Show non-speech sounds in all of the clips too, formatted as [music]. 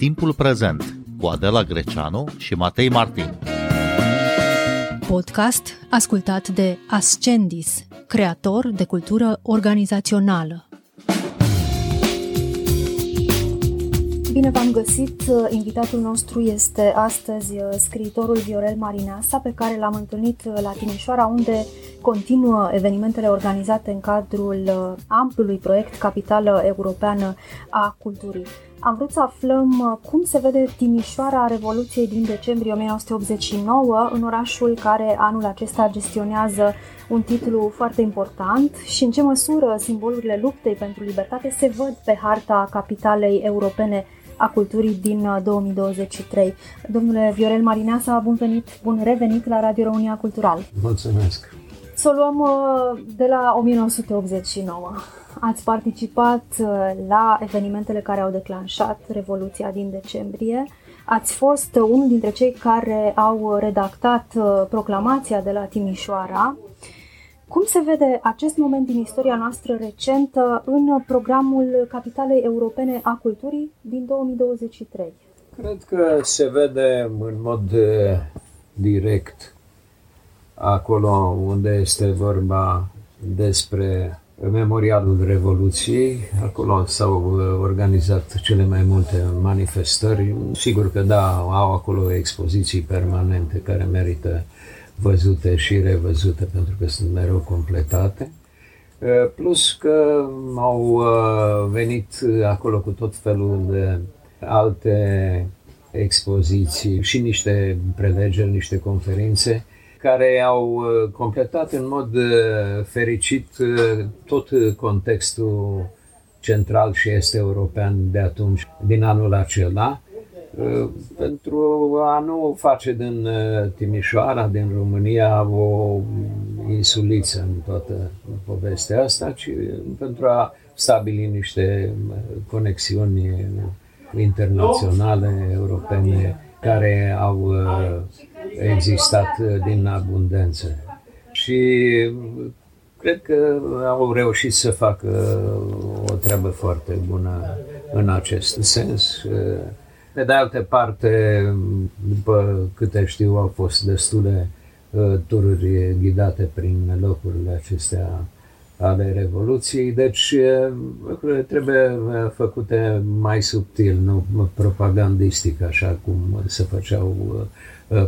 Timpul prezent cu Adela Greceanu și Matei Martin. Podcast ascultat de Ascendis, creator de cultură organizațională. Bine v-am găsit! Invitatul nostru este astăzi scriitorul Viorel Marinasa, pe care l-am întâlnit la Timișoara, unde continuă evenimentele organizate în cadrul amplului proiect Capitală Europeană a Culturii. Am vrut să aflăm cum se vede Timișoara Revoluției din decembrie 1989, în orașul care anul acesta gestionează un titlu foarte important și în ce măsură simbolurile luptei pentru libertate se văd pe harta capitalei europene a culturii din 2023. Uh, Domnule Viorel Marineasa, bun venit, bun revenit la Radio România Cultural. Mulțumesc! Să o luăm uh, de la 1989. Ați participat uh, la evenimentele care au declanșat Revoluția din decembrie. Ați fost unul dintre cei care au redactat proclamația de la Timișoara, cum se vede acest moment din istoria noastră recentă în programul Capitalei Europene a Culturii din 2023? Cred că se vede în mod eh, direct acolo unde este vorba despre Memorialul Revoluției. Acolo s-au eh, organizat cele mai multe manifestări. Sigur că da, au acolo expoziții permanente care merită văzute și revăzute pentru că sunt mereu completate. Uh, plus că au uh, venit acolo cu tot felul de alte expoziții și niște prelegeri, niște conferințe care au uh, completat în mod fericit tot contextul central și este european de atunci, din anul acela, Uh, pentru a nu face din uh, Timișoara, din România, o insuliță în toată povestea asta, ci pentru a stabili niște uh, conexiuni internaționale, europene, care au existat din abundență. Și cred că au reușit să facă o treabă foarte bună în acest sens. Pe de altă parte, după câte știu, au fost destule uh, tururi ghidate prin locurile acestea ale Revoluției, deci uh, lucrurile trebuie uh, făcute mai subtil, nu propagandistic, așa cum se făceau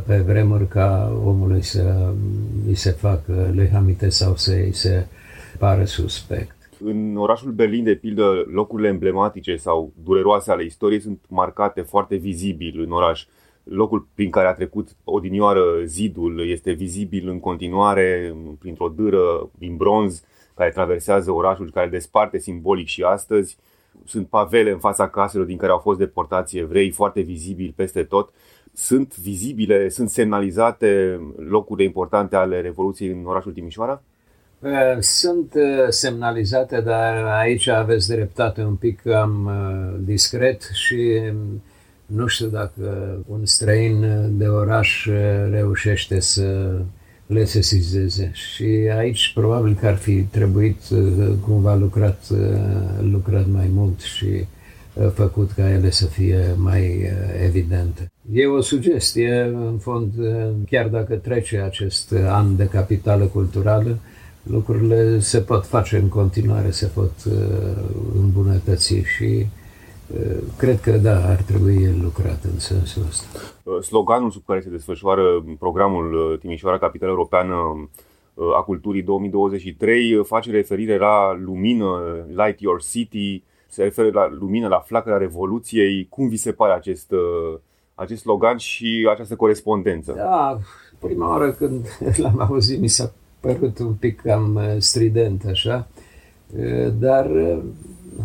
pe vremuri ca omului să îi se facă lehamite sau să îi se pare suspect. În orașul Berlin, de pildă, locurile emblematice sau dureroase ale istoriei sunt marcate foarte vizibil în oraș. Locul prin care a trecut odinioară zidul este vizibil în continuare printr-o dâră din bronz care traversează orașul, care desparte simbolic și astăzi. Sunt pavele în fața caselor din care au fost deportați evrei, foarte vizibili peste tot. Sunt vizibile, sunt semnalizate locurile importante ale Revoluției în orașul Timișoara? Eh, sunt eh, semnalizate, dar aici aveți dreptate un pic cam eh, discret și mm, nu știu dacă un străin de oraș reușește să le sesizeze. Și aici probabil că ar fi trebuit cumva lucrat, lucrat mai mult și făcut ca ele să fie mai evidente. E o sugestie, în fond, chiar dacă trece acest an de capitală culturală, lucrurile se pot face în continuare, se pot uh, îmbunătăți și uh, cred că da, ar trebui lucrat în sensul ăsta. Uh, sloganul sub care se desfășoară programul Timișoara Capitală Europeană a Culturii 2023 face referire la lumină, Light Your City, se referă la lumină, la flacăra Revoluției. Cum vi se pare acest, acest slogan și această corespondență? Da, prima oară când [laughs] l-am auzit mi s-a părut un pic cam uh, strident așa, uh, dar uh,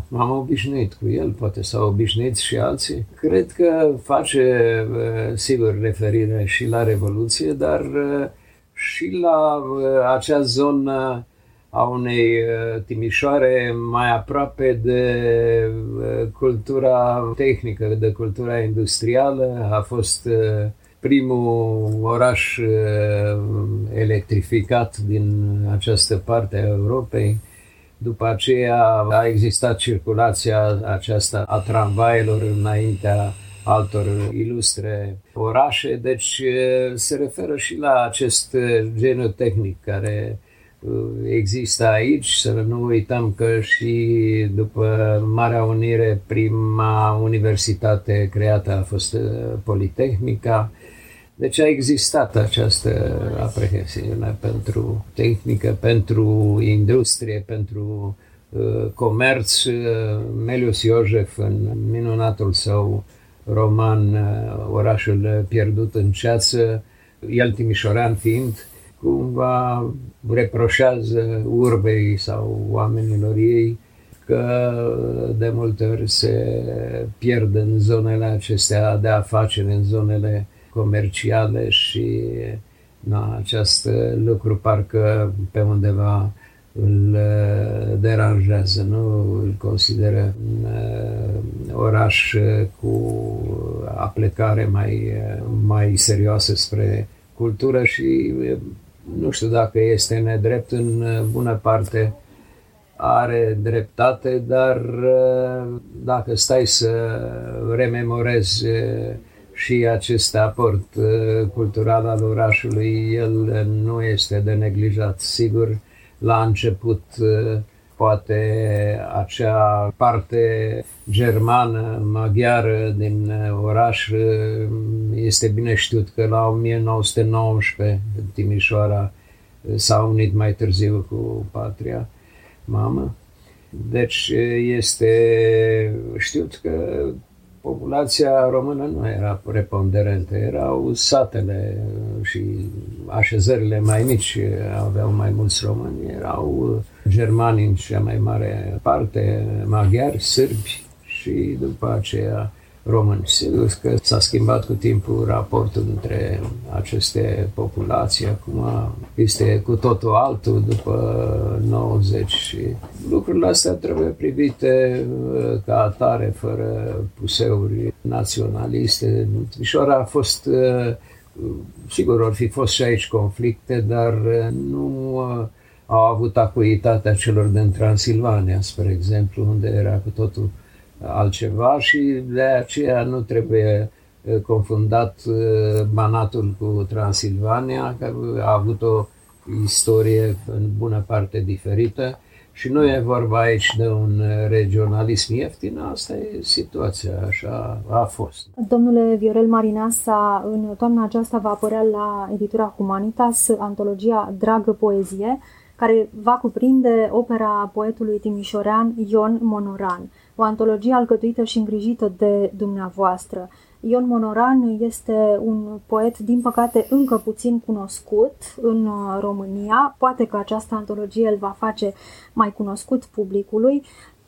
m-am obișnuit cu el, poate s-au obișnuit și alții. Cred că face, sigur, referire și la Revoluție, dar și la acea zonă a unei Timișoare mai aproape de cultura tehnică, de cultura industrială. A fost primul oraș uh, electrificat din această parte a Europei. După aceea a existat circulația aceasta a tramvailor înaintea altor ilustre orașe, deci se referă și la acest geniu tehnic care există aici, să nu uităm că și după Marea Unire prima universitate creată a fost Politehnica, deci a existat această aprehensiune pentru tehnică, pentru industrie, pentru uh, comerț. Uh, Melius Iosef, în minunatul său roman uh, Orașul pierdut în ceață, el timișorean fiind, cumva reproșează urbei sau oamenilor ei că de multe ori se pierd în zonele acestea de afaceri, în zonele comerciale și na, acest lucru parcă pe undeva îl uh, deranjează, nu? Îl consideră un uh, oraș cu aplecare mai, mai serioasă spre cultură și nu știu dacă este nedrept, în bună parte are dreptate, dar dacă stai să rememorezi și acest aport uh, cultural al orașului, el nu este de neglijat. Sigur, la început uh, poate acea parte germană, maghiară din uh, oraș este bine știut că la 1919 Timișoara s-a unit mai târziu cu patria mamă. Deci este știut că populația română nu era preponderentă, erau satele și așezările mai mici aveau mai mulți români, erau germani în cea mai mare parte, maghiari, sârbi și după aceea români. Sigur că s-a schimbat cu timpul raportul între aceste populații. Acum este cu totul altul după 90 și lucrurile astea trebuie privite uh, ca atare, fără puseuri naționaliste. Mișoara a fost uh, Sigur, ar fi fost și aici conflicte, dar uh, nu au avut acuitatea celor din Transilvania, spre exemplu, unde era cu totul altceva și de aceea nu trebuie confundat Banatul cu Transilvania, care a avut o istorie în bună parte diferită și nu e vorba aici de un regionalism ieftin, asta e situația, așa a fost. Domnule Viorel Marinasa, în toamna aceasta va apărea la editura Humanitas antologia Dragă Poezie, care va cuprinde opera poetului timișorean Ion Monoran o antologie alcătuită și îngrijită de dumneavoastră. Ion Monoran este un poet, din păcate, încă puțin cunoscut în uh, România. Poate că această antologie îl va face mai cunoscut publicului.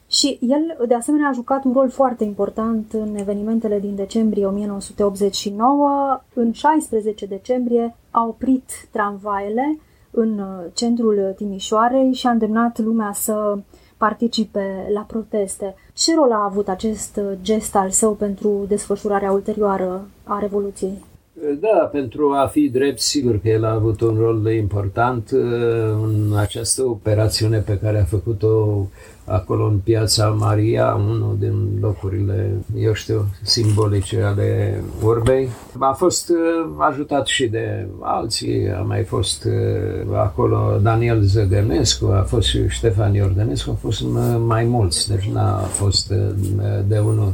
Și el, de asemenea, a jucat un rol foarte important în evenimentele din decembrie 1989. În 16 decembrie a oprit tramvaiele în uh, centrul Timișoarei și a îndemnat lumea să participe la proteste. Ce rol a avut acest gest al său pentru desfășurarea ulterioară a Revoluției? Da, pentru a fi drept, sigur că el a avut un rol important uh, în această operațiune pe care a făcut-o acolo în Piața Maria, unul din locurile, eu știu, simbolice ale urbei. A fost uh, ajutat și de alții, a mai fost uh, acolo Daniel Zăgănescu, a fost și Ștefan Iordănescu, au fost mai mulți, deci n-a fost de unul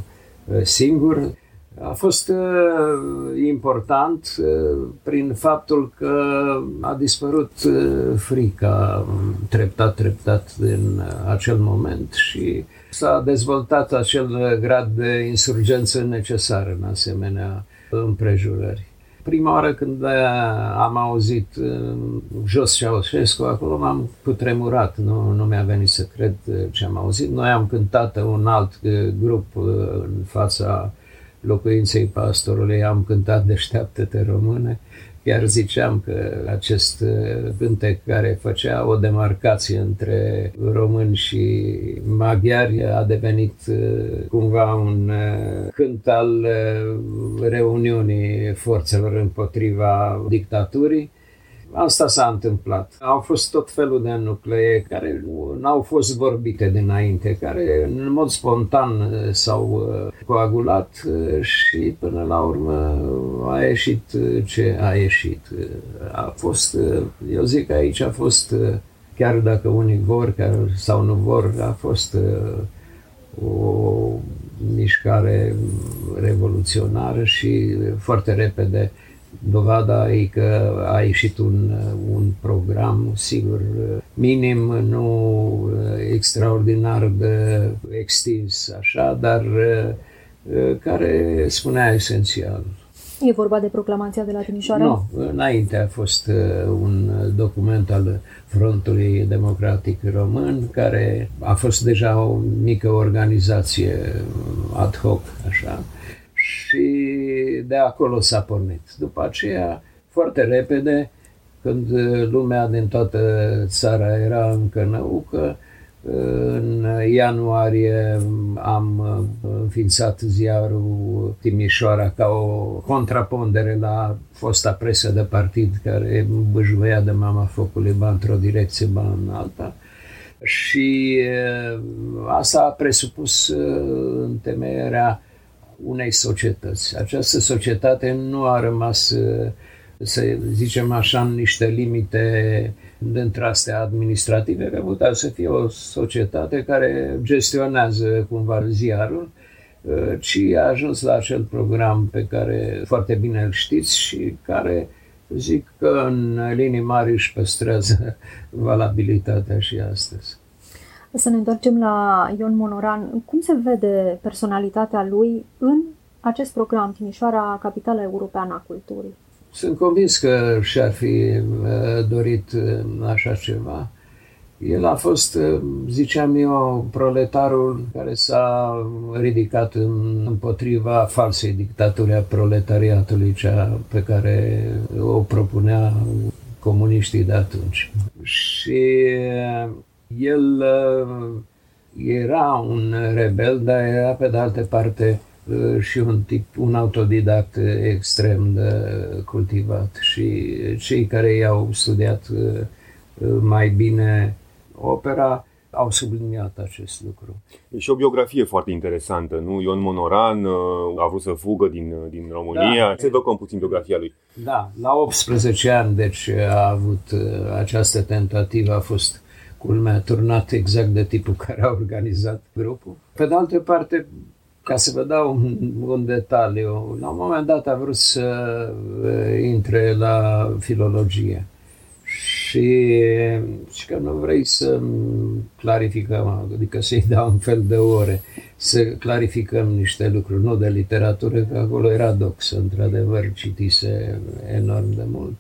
singur a fost uh, important uh, prin faptul că a dispărut uh, frica treptat, treptat din acel moment și s-a dezvoltat acel grad de insurgență necesar în asemenea împrejurări. Prima oară când am auzit Jos Ceaușescu, acolo m-am putremurat, nu, nu mi-a venit să cred ce am auzit. Noi am cântat un alt grup în fața locuinței pastorului am cântat Deșteaptă-te române, chiar ziceam că acest uh, cântec care făcea o demarcație între români și maghiari a devenit uh, cumva un uh, cânt al reuniunii forțelor împotriva dictaturii. Asta s-a întâmplat. Au fost tot felul de nuclee care nu au fost vorbite dinainte, care în mod spontan uh, s-au uh, coagulat uh, și până la urmă a ieșit ce a ieșit. A fost, eu zic că aici a fost, chiar dacă unii vor sau nu vor, a fost o mișcare revoluționară și foarte repede Dovada e că a ieșit un, un program, sigur, minim, nu extraordinar de extins, așa, dar care spunea esențial. E vorba de proclamația de la Timișoara? Nu, înainte a fost un document al Frontului Democratic Român, care a fost deja o mică organizație ad hoc, așa, și de acolo s-a pornit. După aceea, foarte repede, când lumea din toată țara era încă năucă, în ianuarie am înființat ziarul Timișoara ca o contrapondere la fosta presă de partid care băjuia de mama focului ba într-o direcție, ba în alta. Și asta a presupus întemeierea unei societăți. Această societate nu a rămas, să zicem așa, în niște limite dintre astea administrative, că putea să fie o societate care gestionează cumva ziarul, ci a ajuns la acel program pe care foarte bine îl știți și care zic că în linii mari își păstrează [laughs] valabilitatea și astăzi. Să ne întoarcem la Ion Monoran. Cum se vede personalitatea lui în acest program Timișoara, capitala europeană a culturii? Sunt convins că și-ar fi uh, dorit uh, așa ceva. El a fost, uh, ziceam eu, proletarul care s-a ridicat împotriva falsei dictaturi a proletariatului, cea pe care o propunea comuniștii de atunci. Și el uh, era un rebel, dar era pe de altă parte uh, și un tip, un autodidact extrem de cultivat și cei care i-au studiat uh, mai bine opera au subliniat acest lucru. E și o biografie foarte interesantă, nu? Ion Monoran a vrut să fugă din, din România. Da. Se evocăm puțin biografia lui. Da, la 18 ani, deci a avut această tentativă, a fost culmea turnat exact de tipul care a organizat grupul. Pe de altă parte, ca să vă dau un, un detaliu, la un moment dat a vrut să uh, intre la filologie. Și, și că nu vrei să clarificăm, adică să-i dau un fel de ore, să clarificăm niște lucruri, nu de literatură, că acolo era doxă, într-adevăr, citise enorm de mult,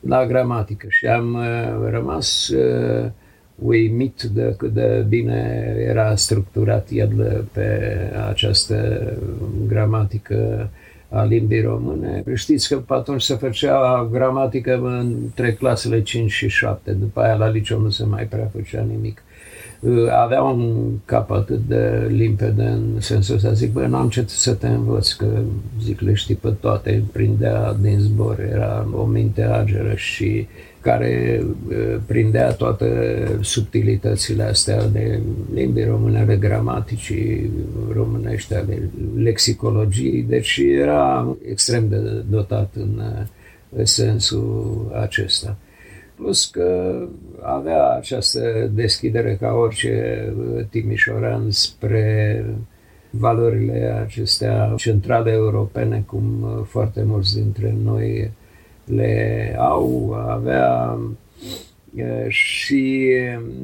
la gramatică. Și am uh, rămas uh, uimit de cât de bine era structurat el pe această gramatică a limbii române. Știți că atunci se făcea gramatică între clasele 5 și 7, după aia la liceu nu se mai prea făcea nimic. Avea un cap atât de limpede în sensul ăsta, zic, băi, n-am ce să te învăț, că zic, le știi pe toate, prindea din zbor, era o minte ageră și care prindea toate subtilitățile astea de limbii române, ale gramaticii românești, ale lexicologiei, deci era extrem de dotat în sensul acesta. Plus că avea această deschidere ca orice timișoran spre valorile acestea centrale europene, cum foarte mulți dintre noi le au, avea și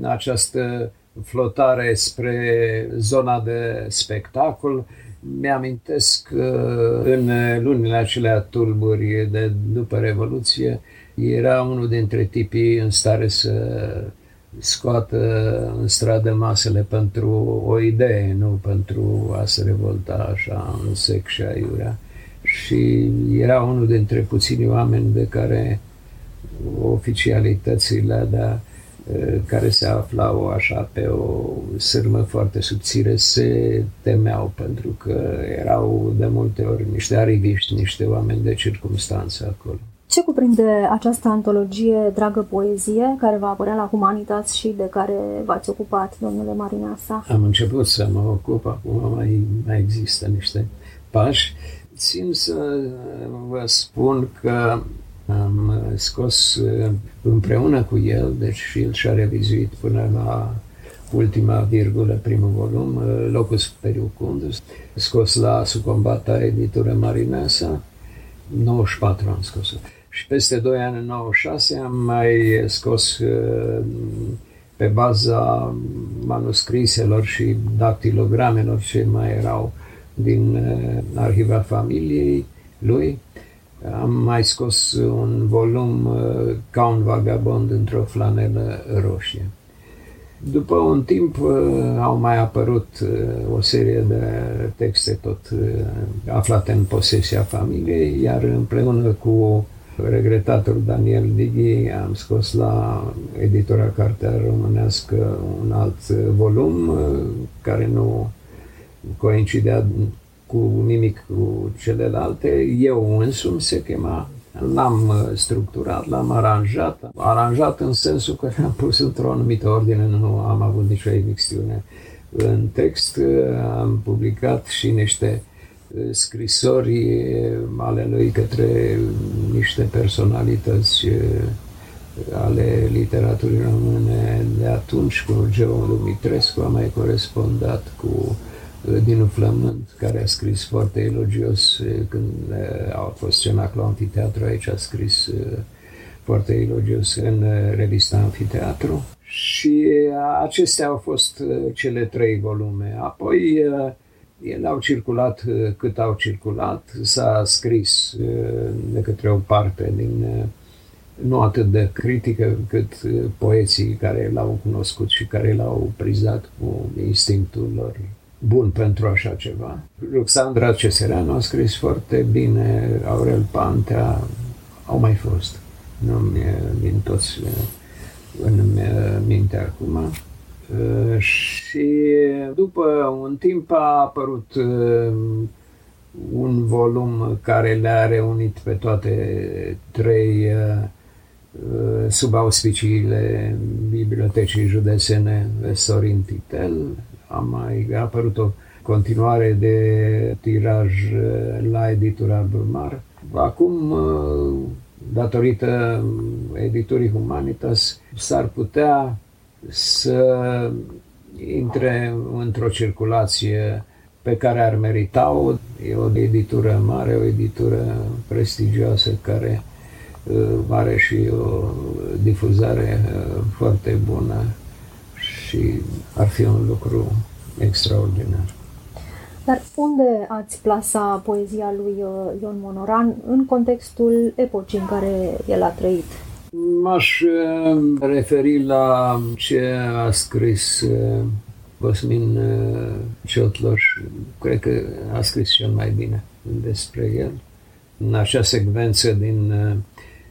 această flotare spre zona de spectacol. Mi-amintesc că în lunile acelea tulburi de după Revoluție era unul dintre tipii în stare să scoată în stradă masele pentru o idee, nu pentru a se revolta așa în sec și aiurea și era unul dintre puțini oameni de care oficialitățile da, care se aflau așa pe o sârmă foarte subțire se temeau pentru că erau de multe ori niște ariviști, niște oameni de circunstanță acolo. Ce cuprinde această antologie Dragă Poezie, care va apărea la Humanitas și de care v-ați ocupat, domnule Marinasa? Am început să mă ocup, acum mai, mai există niște pași. Țin să vă spun că am scos împreună cu el, deci și el și-a revizuit până la ultima virgulă, primul volum, Locus Periucundus, scos la Sucombata editură Marinasa, 94 am scos Și peste 2 ani, în 96, am mai scos pe baza manuscriselor și dactilogramelor ce mai erau din arhiva familiei lui, am mai scos un volum ca un vagabond într-o flanelă roșie. După un timp au mai apărut o serie de texte tot aflate în posesia familiei, iar împreună cu regretatul Daniel Dighi am scos la editora Cartea Românească un alt volum care nu coincidea cu nimic cu celelalte. Eu însumi se chema L-am uh, structurat, l-am aranjat, aranjat în sensul că [laughs] am pus într-o anumită ordine, nu am avut nicio emixtiune în text. Uh, am publicat și niște uh, scrisori ale lui către niște personalități ale literaturii române de atunci, cu Geo Dumitrescu, am mai corespondat cu Dinu Flământ, care a scris foarte elogios când a fost cenaclu Amfiteatru, aici a scris foarte elogios în revista Amfiteatru. Și acestea au fost cele trei volume. Apoi ele au circulat cât au circulat, s-a scris de către o parte din nu atât de critică cât poeții care l-au cunoscut și care l-au prizat cu instinctul lor bun pentru așa ceva. Ruxandra Cesereanu a scris foarte bine, Aurel Pantea, au mai fost. Nu mi din toți în minte acum. Și după un timp a apărut un volum care le-a reunit pe toate trei sub auspiciile Bibliotecii Județene Sorin Titel, a mai apărut o continuare de tiraj uh, la editura Brumar. Acum, uh, datorită editurii Humanitas, s-ar putea să intre într-o circulație pe care ar merita-o. E o editură mare, o editură prestigioasă care uh, are și o difuzare foarte bună și ar fi un lucru extraordinar. Dar unde ați plasa poezia lui uh, Ion Monoran în contextul epocii în care el a trăit? M-aș uh, referi la ce a scris uh, Cosmin Ciotloș. Cred că a scris cel mai bine despre el. În acea secvență din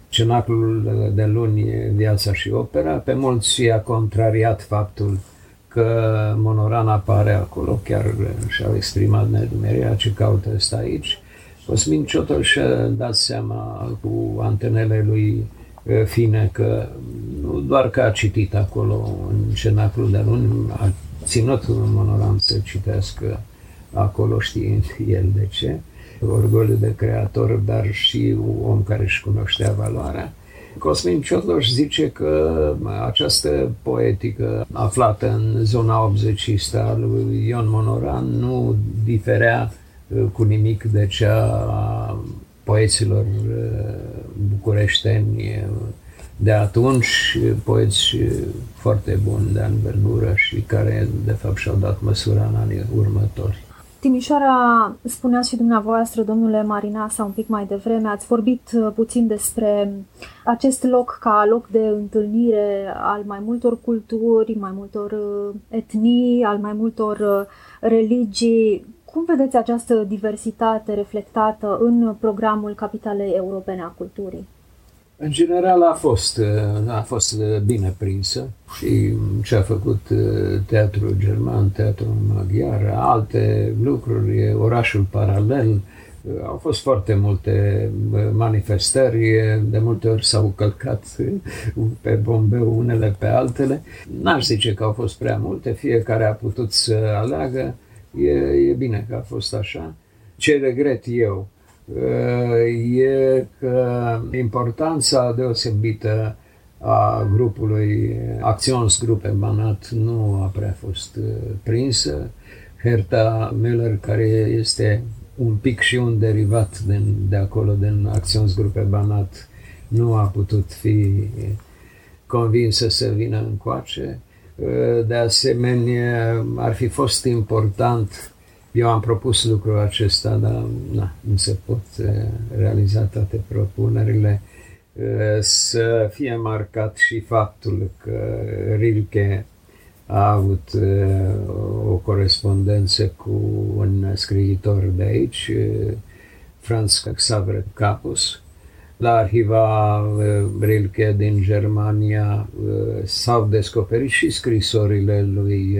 Cenaclul de luni, viața și opera, pe mulți i-a contrariat faptul că Monoran apare acolo, chiar și-au exprimat nedumeria ce caută ăsta aici. Cosmin Ciotol și-a dat seama cu antenele lui fine că nu doar că a citit acolo în cenaclul de luni, a ținut Monoran să citească acolo știind el de ce, orgoliu de creator, dar și un om care își cunoștea valoarea. Cosmin Ciotloș zice că această poetică aflată în zona 80 a lui Ion Monoran nu diferea uh, cu nimic de cea a poeților uh, bucureșteni de atunci, poeți foarte buni de anvergură și care de fapt și-au dat măsura în anii următori. Timișoara, spuneați și dumneavoastră, domnule Marinasa, un pic mai devreme, ați vorbit uh, puțin despre acest loc ca loc de întâlnire al mai multor culturi, mai multor uh, etnii, al mai multor uh, religii. Cum vedeți această diversitate reflectată în programul Capitalei Europene a Culturii? În general a fost, a fost bine prinsă și ce a făcut uh, teatrul german, teatrul maghiar, alte lucruri, orașul paralel, Au fost foarte multe manifestări, de multe ori s-au călcat pe bombe unele pe altele. N-aș zice că au fost prea multe, fiecare a putut să aleagă. E, e bine că a fost așa. Ce regret eu e că importanța deosebită a grupului Acționsgrupe Banat nu a prea fost prinsă. Herta Müller, care este un pic și un derivat din, de acolo, din Acționsgrupe Banat, nu a putut fi convinsă să vină încoace. De asemenea, ar fi fost important, eu am propus lucrul acesta, dar na, nu se pot realiza toate propunerile, să fie marcat și faptul că Rilke a avut o corespondență cu un scriitor de aici, Franz Xaver Capus. La arhiva Rilke din Germania s-au descoperit și scrisorile lui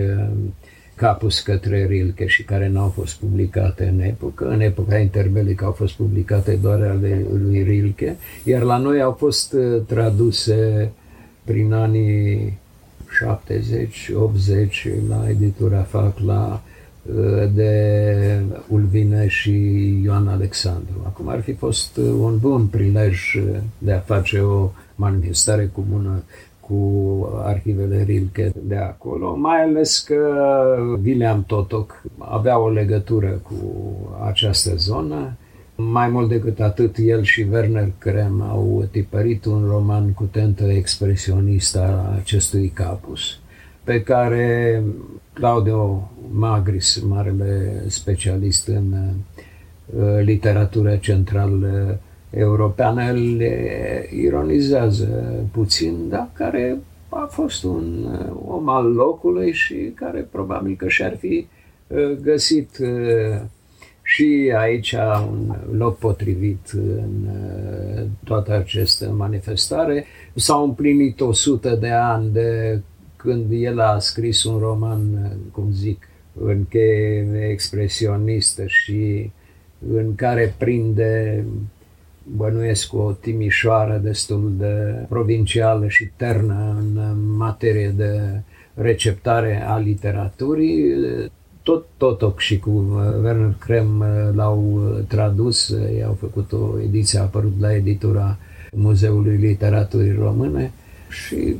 Capus către Rilke și care nu au fost publicate în epocă. În epoca interbelică au fost publicate doar ale lui Rilke, iar la noi au fost traduse prin anii 70-80 la editura Facla uh, de Ulvine și Ioan Alexandru. Acum ar fi fost uh, un bun prilej uh, de a face o manifestare comună cu arhivele Rilke de acolo, mai ales că William Totoc avea o legătură cu această zonă. Mai mult decât atât, el și Werner Krem au tipărit un roman cu tentă expresionistă a acestui capus, pe care Claudio Magris, marele specialist în uh, literatură centrală europeană, îl ironizează puțin, dar care a fost un uh, om al locului și care probabil că și-ar fi uh, găsit și aici un loc potrivit în uh, toată această manifestare. S-au împlinit 100 de ani de când el a scris un roman, uh, cum zic, în cheie expresionistă și în care prinde bănuiesc o Timișoară destul de provincială și ternă în materie de receptare a literaturii tot Totoc și cu uh, Werner Krem uh, l-au uh, tradus, ei au făcut o ediție, a apărut la editura Muzeului Literaturii Române și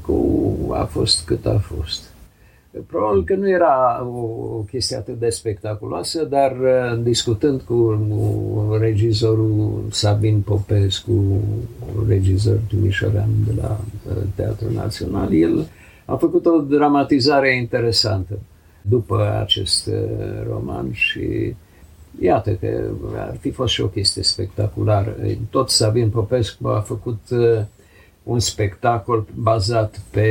cu a fost cât a fost. Probabil că nu era o, o chestie atât de spectaculoasă, dar discutând cu regizorul Sabin Popescu, regizor timișorean de la Teatrul Național, el a făcut o dramatizare interesantă după acest uh, roman și iată că ar fi fost și o chestie spectaculară. Tot Sabin Popescu a făcut uh, un spectacol bazat pe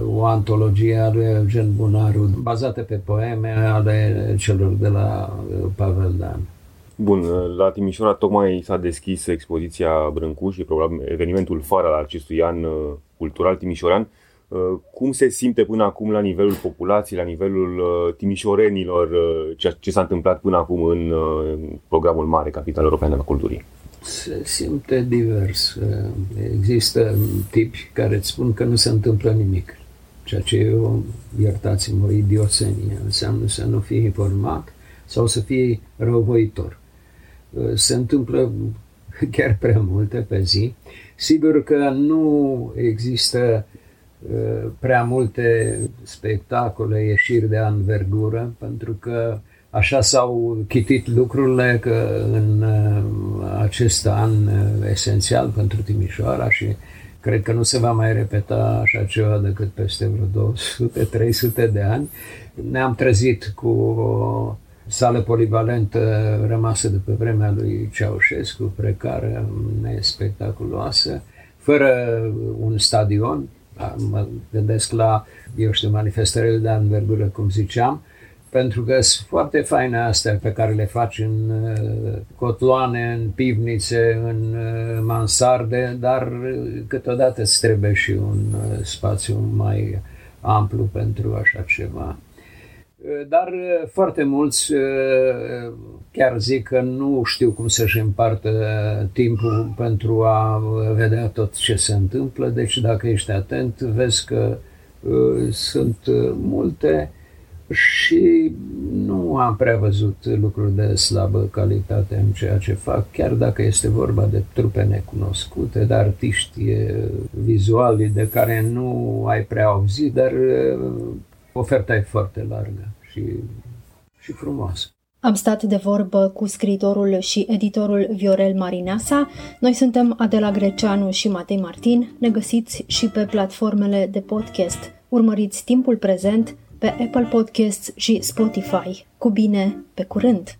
uh, o antologie a lui Eugen Bunaru, bazată pe poeme ale celor de la Pavel Dan. Bun, la Timișoara tocmai s-a deschis expoziția Brâncuș, e probabil evenimentul fără al acestui an cultural timișoran. Uh, cum se simte până acum la nivelul populației, la nivelul uh, timișorenilor, uh, ceea ce s-a întâmplat până acum în programul mare Capital European al Culturii? Se simte divers. Există tipi care îți spun că nu se întâmplă nimic, ceea ce eu, iertați-mă, o idioțenie. Înseamnă să nu fii informat sau să fii răuvoitor. Se întâmplă chiar prea multe pe zi. Sigur că nu există prea multe spectacole, ieșiri de anvergură, pentru că așa s-au chitit lucrurile că în uh, acest an uh, esențial pentru Timișoara și cred că nu se va mai repeta așa ceva decât peste vreo 200-300 de ani, ne-am trezit cu o sală polivalentă rămasă de pe vremea lui Ceaușescu, precară, nespectaculoasă, fără un stadion, mă gândesc la, eu știu, manifestările de anvergură, cum ziceam, pentru că sunt foarte faine astea pe care le faci în uh, cotloane, în pivnițe, în uh, mansarde, dar uh, câteodată îți trebuie și un spațiu mai amplu pentru așa ceva. Dar foarte mulți chiar zic că nu știu cum să-și împartă timpul pentru a vedea tot ce se întâmplă, deci dacă ești atent, vezi că sunt multe și nu am prea văzut lucruri de slabă calitate în ceea ce fac, chiar dacă este vorba de trupe necunoscute, de artiști vizuali de care nu ai prea auzit, dar oferta e foarte largă și, și frumoasă. Am stat de vorbă cu scriitorul și editorul Viorel Marineasa. Noi suntem Adela Greceanu și Matei Martin. Ne găsiți și pe platformele de podcast. Urmăriți timpul prezent pe Apple Podcasts și Spotify. Cu bine, pe curând!